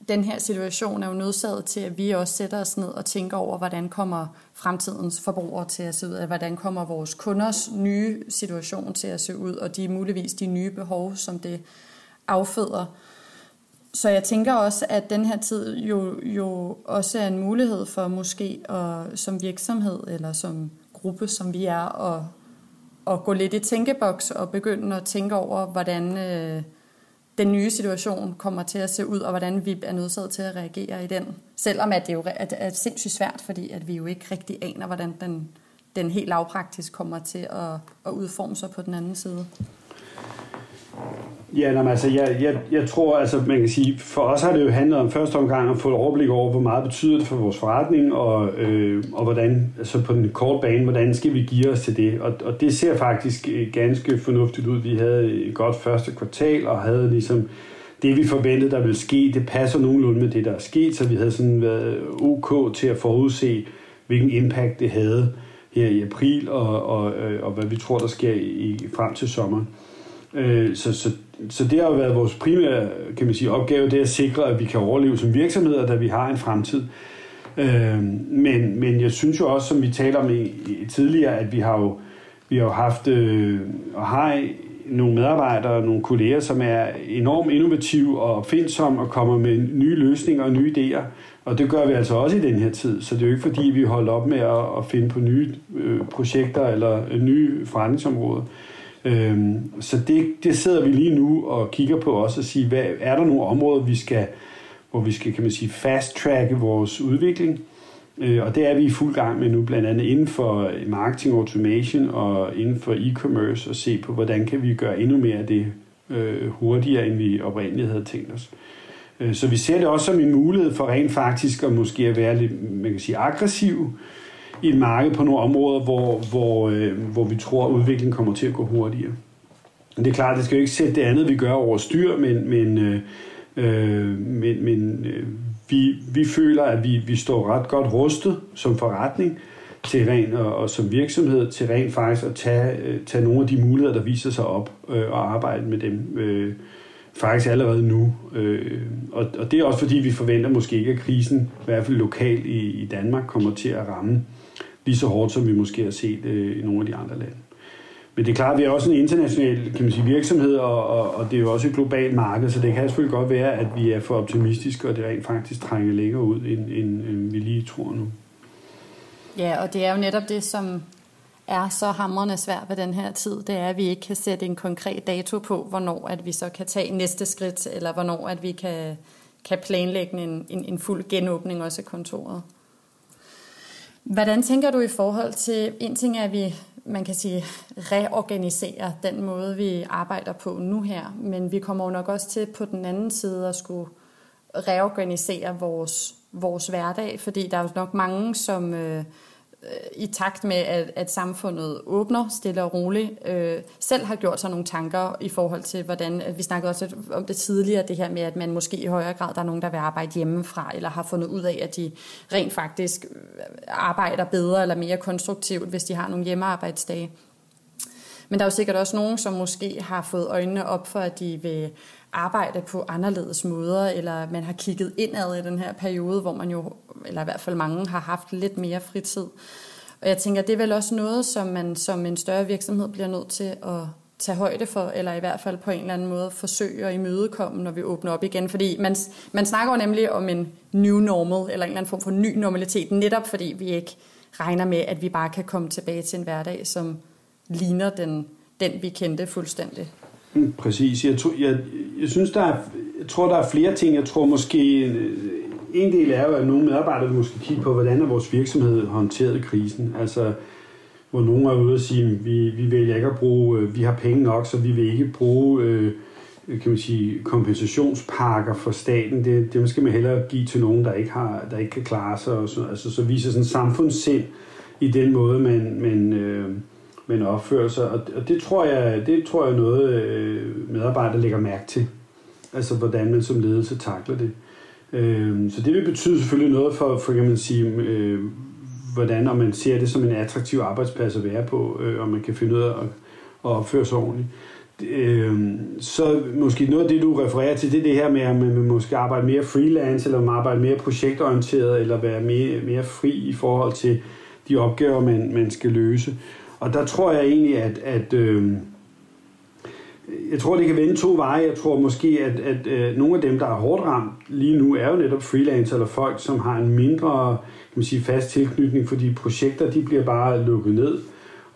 den her situation er jo nødsaget til, at vi også sætter os ned og tænker over, hvordan kommer fremtidens forbrugere til at se ud, hvordan kommer vores kunders nye situation til at se ud, og de muligvis de nye behov, som det afføder. Så jeg tænker også, at den her tid jo, jo også er en mulighed for måske at, som virksomhed eller som gruppe, som vi er, at, at gå lidt i tænkeboks og begynde at tænke over, hvordan øh, den nye situation kommer til at se ud, og hvordan vi er nødsaget til at reagere i den. Selvom at det jo er, er sindssygt svært, fordi at vi jo ikke rigtig aner, hvordan den, den helt lavpraktisk kommer til at, at udforme sig på den anden side. Ja, nej, altså, jeg, jeg, jeg tror, altså, man kan sige, for os har det jo handlet om første omgang at få et overblik over, hvor meget betyder det for vores forretning, og, øh, og hvordan, altså på den korte bane, hvordan skal vi give os til det. Og, og det ser faktisk øh, ganske fornuftigt ud. Vi havde et godt første kvartal, og havde ligesom det, vi forventede, der ville ske, det passer nogenlunde med det, der er sket, så vi havde sådan været øh, ok til at forudse, hvilken impact det havde her i april, og, og, og, og hvad vi tror, der sker i, frem til sommeren. Øh, så, så, så det har jo været vores primære kan man sige, opgave, det er at sikre, at vi kan overleve som virksomheder, da vi har en fremtid. Øh, men, men jeg synes jo også, som vi taler om i, i tidligere, at vi har jo, vi har jo haft øh, og har nogle medarbejdere, nogle kolleger, som er enormt innovative og opfindsomme og kommer med nye løsninger og nye idéer. Og det gør vi altså også i den her tid. Så det er jo ikke fordi, vi holder op med at, at finde på nye øh, projekter eller øh, nye forretningsområder. Øhm, så det, det sidder vi lige nu og kigger på også og sige, hvad, er der nogle områder, vi skal, hvor vi skal kan man sige, fast-tracke vores udvikling? Øh, og det er vi i fuld gang med nu, blandt andet inden for marketing automation og inden for e-commerce, og se på, hvordan kan vi gøre endnu mere af det øh, hurtigere, end vi oprindeligt havde tænkt os. Øh, så vi ser det også som en mulighed for rent faktisk at måske at være lidt, man kan sige, aggressiv, i et marked på nogle områder, hvor, hvor, øh, hvor vi tror, at udviklingen kommer til at gå hurtigere. Det er klart, det skal jo ikke sætte det andet, vi gør over styr, men, men, øh, øh, men, men øh, vi, vi føler, at vi, vi står ret godt rustet som forretning til ren, og, og som virksomhed til rent faktisk at tage, øh, tage nogle af de muligheder, der viser sig op øh, og arbejde med dem øh, faktisk allerede nu. Øh, og, og det er også fordi, vi forventer måske ikke, at krisen, i hvert fald lokalt i, i Danmark, kommer til at ramme lige så hårdt, som vi måske har set øh, i nogle af de andre lande. Men det er klart, at vi er også en international kan man sige, virksomhed, og, og, og det er jo også et globalt marked, så det kan selvfølgelig godt være, at vi er for optimistiske, og det rent faktisk trænger længere ud, end, end, end vi lige tror nu. Ja, og det er jo netop det, som er så hamrende svært ved den her tid, det er, at vi ikke kan sætte en konkret dato på, hvornår at vi så kan tage næste skridt, eller hvornår at vi kan, kan planlægge en, en, en fuld genåbning også af kontoret. Hvordan tænker du i forhold til, en ting er, at vi, man kan sige, reorganiserer den måde, vi arbejder på nu her, men vi kommer jo nok også til på den anden side at skulle reorganisere vores, vores hverdag, fordi der er jo nok mange, som øh, Øh, i takt med, at, at samfundet åbner stille og roligt, øh, selv har gjort sig nogle tanker i forhold til, hvordan, øh, vi snakkede også om det tidligere, det her med, at man måske i højere grad, der er nogen, der vil arbejde hjemmefra, eller har fundet ud af, at de rent faktisk øh, arbejder bedre eller mere konstruktivt, hvis de har nogle hjemmearbejdsdage. Men der er jo sikkert også nogen, som måske har fået øjnene op for, at de vil arbejde på anderledes måder, eller man har kigget indad i den her periode, hvor man jo, eller i hvert fald mange, har haft lidt mere fritid. Og jeg tænker, det er vel også noget, som man som en større virksomhed bliver nødt til at tage højde for, eller i hvert fald på en eller anden måde forsøge at imødekomme, når vi åbner op igen. Fordi man, man snakker jo nemlig om en new normal, eller en eller anden form for ny normalitet, netop fordi vi ikke regner med, at vi bare kan komme tilbage til en hverdag, som ligner den, den vi kendte fuldstændig. Mm, præcis. Jeg, tror, jeg, jeg synes, der er, jeg tror, der er flere ting. Jeg tror måske, en del er jo, at nogle medarbejdere vil måske kigge på, hvordan er vores virksomhed håndteret krisen. Altså, hvor nogen er ude og sige, vi, vi vil ikke at bruge, øh, vi har penge nok, så vi vil ikke bruge øh, øh kan man sige, kompensationspakker for staten. Det, det skal man hellere give til nogen, der ikke, har, der ikke kan klare sig. Og så, altså, så viser sådan en samfundssind i den måde, man, man, øh, men opfører sig. Og, og det tror jeg det tror jeg noget, øh, medarbejdere lægger mærke til. Altså, hvordan man som ledelse takler det. Øh, så det vil betyde selvfølgelig noget for, for kan man sige, øh, hvordan om man ser det som en attraktiv arbejdsplads at være på, øh, og man kan finde ud af at, at opføre sig ordentligt. Øh, så måske noget af det, du refererer til, det er det her med, at man måske arbejde mere freelance, eller man arbejde mere projektorienteret, eller være mere, mere fri i forhold til de opgaver, man, man skal løse. Og der tror jeg egentlig, at, at øh, jeg tror, det kan vende to veje. Jeg tror måske, at, at, øh, nogle af dem, der er hårdt ramt lige nu, er jo netop freelancer eller folk, som har en mindre kan man sige, fast tilknytning, fordi projekter de bliver bare lukket ned.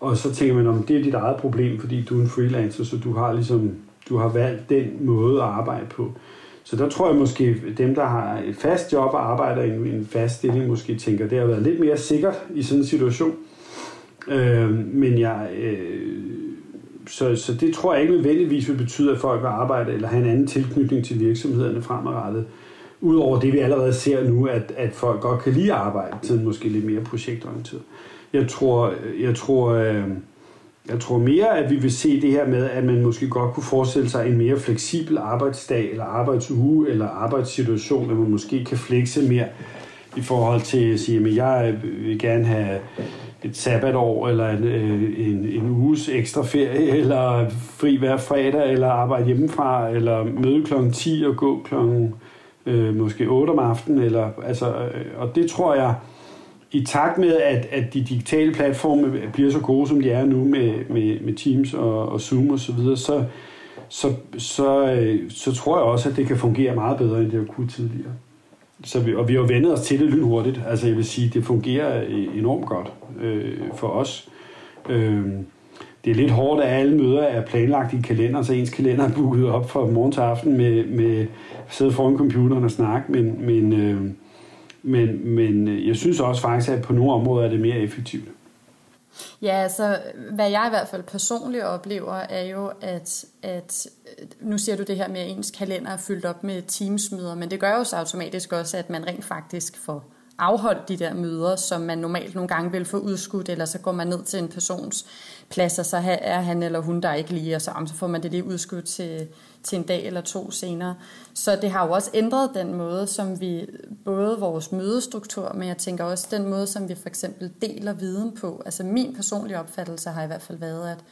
Og så tænker man, om det er dit eget problem, fordi du er en freelancer, så du har ligesom du har valgt den måde at arbejde på. Så der tror jeg måske, dem, der har et fast job og arbejder i en fast stilling, måske tænker, det har været lidt mere sikkert i sådan en situation. Øh, men jeg, øh, så, så det tror jeg ikke nødvendigvis vil betyde, at folk vil arbejde eller have en anden tilknytning til virksomhederne fremadrettet. Udover det, vi allerede ser nu, at, at folk godt kan lide at arbejde, til måske lidt mere projektorienteret. Jeg tror, jeg tror, øh, jeg tror mere, at vi vil se det her med, at man måske godt kunne forestille sig en mere fleksibel arbejdsdag, eller arbejdsuge, eller arbejdssituation, hvor man måske kan flekse mere i forhold til at sige, at jeg øh, vil gerne have et sabbatår, eller en, øh, en, en uges ekstra ferie, eller fri hver fredag, eller arbejde hjemmefra, eller møde kl. 10 og gå kl. Øh, måske 8 om aftenen. Eller, altså, øh, og det tror jeg, i takt med, at, at de digitale platforme bliver så gode, som de er nu med, med, med Teams og, og Zoom osv., så, videre, så, så, så, øh, så tror jeg også, at det kan fungere meget bedre, end det har kunne tidligere. Så vi, og vi har vendet os til det lynhurtigt. Altså jeg vil sige, det fungerer øh, enormt godt øh, for os. Øh, det er lidt hårdt, at alle møder er planlagt i kalender, så ens kalender er booket op fra morgen til aften med, med at sidde foran computeren og snakke, men, men, øh, men, men øh, jeg synes også faktisk, at på nogle områder er det mere effektivt. Ja, altså hvad jeg i hvert fald personligt oplever, er jo, at, at nu siger du det her med, at ens kalender er fyldt op med teamsmøder, men det gør jo så automatisk også, at man rent faktisk får afholdt de der møder, som man normalt nogle gange vil få udskudt, eller så går man ned til en persons plads, og så er han eller hun der ikke lige, og så, så får man det lige udskudt til, til en dag eller to senere. Så det har jo også ændret den måde, som vi, både vores mødestruktur, men jeg tænker også den måde, som vi for eksempel deler viden på. Altså min personlige opfattelse har i hvert fald været, at,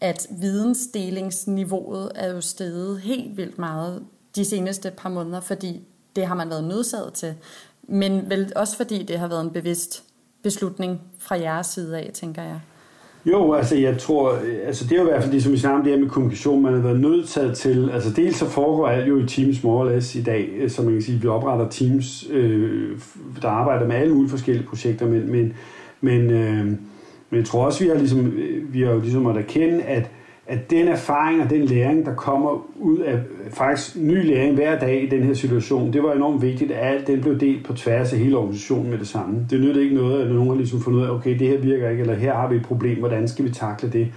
at vidensdelingsniveauet er jo steget helt vildt meget de seneste par måneder, fordi det har man været nødsaget til. Men vel også fordi det har været en bevidst beslutning fra jeres side af, tænker jeg. Jo, altså jeg tror, øh, altså det er jo i hvert fald det, som vi snakker om det her med kommunikation, man har været nødt til, altså dels så foregår alt jo i Teams more or less i dag, øh, så man kan sige, vi opretter Teams, øh, der arbejder med alle mulige forskellige projekter, men, men, men, øh, men jeg tror også, vi har ligesom, øh, vi har jo ligesom måtte erkende, at at den erfaring og den læring, der kommer ud af faktisk ny læring hver dag i den her situation, det var enormt vigtigt, at alt den blev delt på tværs af hele organisationen med det samme. Det nytter ikke noget, at nogen har ligesom fundet ud af, okay, det her virker ikke, eller her har vi et problem, hvordan skal vi takle det?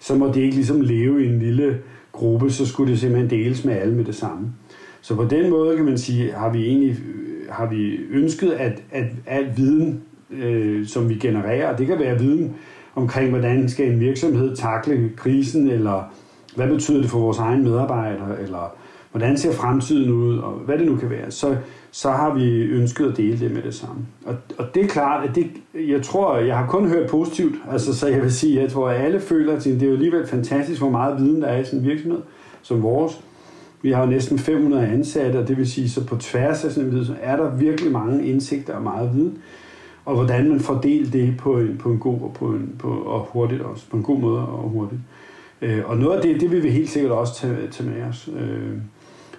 Så må det ikke ligesom leve i en lille gruppe, så skulle det simpelthen deles med alle med det samme. Så på den måde kan man sige, har vi egentlig har vi ønsket, at, at al viden, øh, som vi genererer, det kan være viden, omkring, hvordan skal en virksomhed takle krisen, eller hvad betyder det for vores egen medarbejdere, eller hvordan ser fremtiden ud, og hvad det nu kan være, så, så har vi ønsket at dele det med det samme. Og, og det er klart, at det, jeg tror, jeg har kun hørt positivt, altså, så jeg vil sige, jeg tror, at alle føler, at det er jo alligevel fantastisk, hvor meget viden der er i sådan en virksomhed som vores. Vi har jo næsten 500 ansatte, og det vil sige, så på tværs af sådan en viden, så er der virkelig mange indsigter og meget viden. Og hvordan man fordeler det på en, på en god og, på en, på, og hurtigt også, på en god måde og hurtigt. Øh, og noget af det, det vil vi helt sikkert også tage, tage med os. Øh,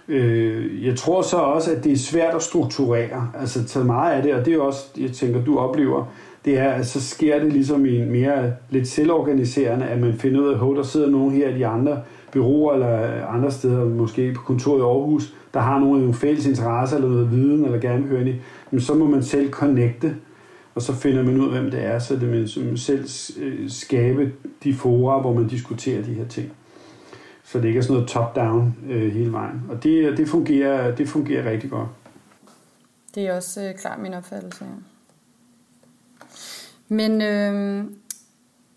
øh, jeg tror så også, at det er svært at strukturere. Altså tage meget af det, og det er også, jeg tænker, du oplever, det er, at så sker det ligesom i en mere lidt selvorganiserende, at man finder ud af, at der sidder nogen her i de andre byråer eller andre steder, måske på kontoret i Aarhus, der har nogle, nogle fælles interesser eller noget viden eller gerne vil høre men så må man selv connecte, og så finder man ud af, hvem det er, så det man som selv øh, skabe de fora, hvor man diskuterer de her ting. Så det ikke er sådan noget top-down øh, hele vejen. Og det, det, fungerer, det fungerer rigtig godt. Det er også øh, klart min opfattelse, ja. Men øh,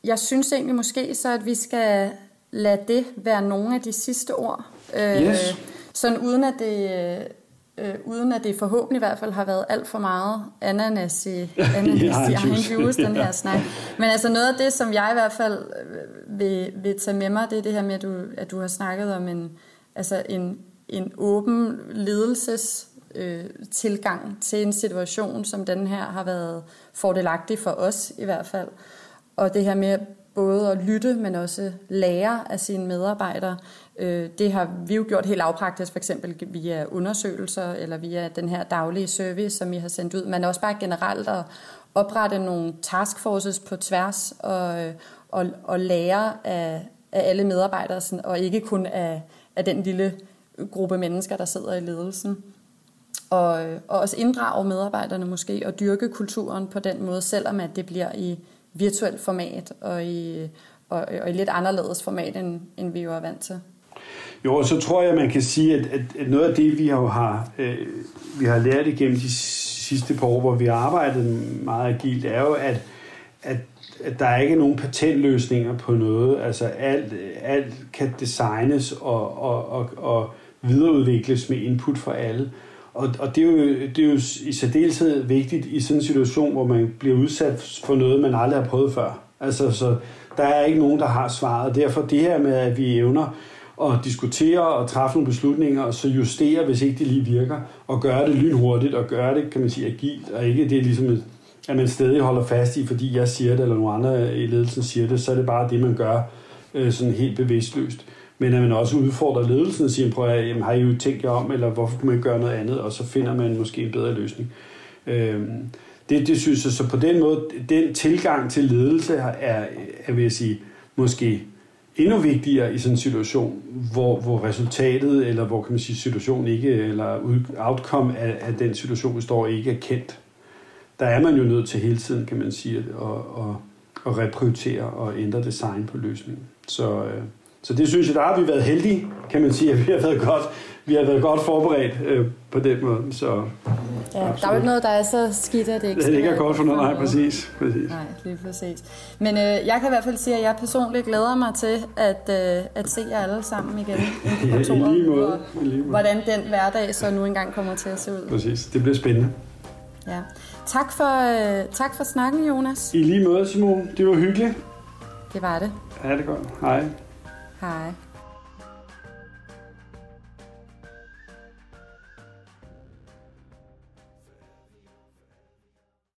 jeg synes egentlig måske så, at vi skal lade det være nogle af de sidste ord. Øh, yes. Sådan uden at det... Øh, uden at det forhåbentlig i hvert fald har været alt for meget ananas i, ananas ja, i egen juice, den her snak. Men altså noget af det, som jeg i hvert fald øh, vil, vil tage med mig, det er det her med, at du, at du har snakket om en, altså en, en åben ledelses øh, tilgang til en situation, som den her har været fordelagtig for os i hvert fald. Og det her med både at lytte, men også lære af sine medarbejdere. Øh, det har vi jo gjort helt lavpraktisk, for eksempel via undersøgelser, eller via den her daglige service, som I har sendt ud, men også bare generelt at oprette nogle taskforces på tværs, og, øh, og, og lære af, af alle medarbejdere, og ikke kun af, af den lille gruppe mennesker, der sidder i ledelsen og, øh, og også inddrage medarbejderne måske og dyrke kulturen på den måde, selvom at det bliver i virtuelt format og i, og, og i lidt anderledes format, end, end vi jo er vant til. Jo, og så tror jeg, man kan sige, at, at, at noget af det, vi har, har, øh, vi har lært igennem de sidste par år, hvor vi har arbejdet meget agilt, er jo, at, at, at der er ikke nogen patentløsninger på noget. Altså alt, alt kan designes og, og, og, og videreudvikles med input fra alle. Og, og det, er jo, det er jo i særdeleshed vigtigt i sådan en situation, hvor man bliver udsat for noget, man aldrig har prøvet før. Altså, så der er ikke nogen, der har svaret. Derfor det her med, at vi evner at diskutere og træffe nogle beslutninger, og så justere, hvis ikke det lige virker, og gøre det lynhurtigt, og gøre det, kan man sige, agilt, og ikke det er ligesom, at man stadig holder fast i, fordi jeg siger det, eller nogen andre i ledelsen siger det, så er det bare det, man gør øh, sådan helt bevidstløst men at man også udfordrer ledelsen og siger, prøv at, jamen, har I jo tænkt jer om, eller hvorfor kunne man gøre noget andet, og så finder man måske en bedre løsning. Øhm, det, det synes jeg, så på den måde, den tilgang til ledelse er, er vil jeg sige, måske endnu vigtigere i sådan en situation, hvor, hvor resultatet, eller hvor kan man sige, situationen ikke, eller outcome af, af den situation, vi står ikke er kendt. Der er man jo nødt til hele tiden, kan man sige, at, at, at, at reprioritere og ændre design på løsningen. Så, øh, så det synes jeg, der har vi været heldige, kan man sige, at vi har været godt, vi har været godt forberedt øh, på den måde. Så, ja, absolut. der er jo ikke noget, der er så skidt, at det ikke det ikke er godt for noget. Nej, præcis. præcis. Nej, lige præcis. Men øh, jeg kan i hvert fald sige, at jeg personligt glæder mig til at, øh, at se jer alle sammen igen ja, i lige måde. Og, I lige måde. hvordan den hverdag så nu engang kommer til at se ud. Præcis, det bliver spændende. Ja. Tak for, øh, tak for snakken, Jonas. I lige måde, Simon. Det var hyggeligt. Det var det. Ja, det godt. Hej. Hej.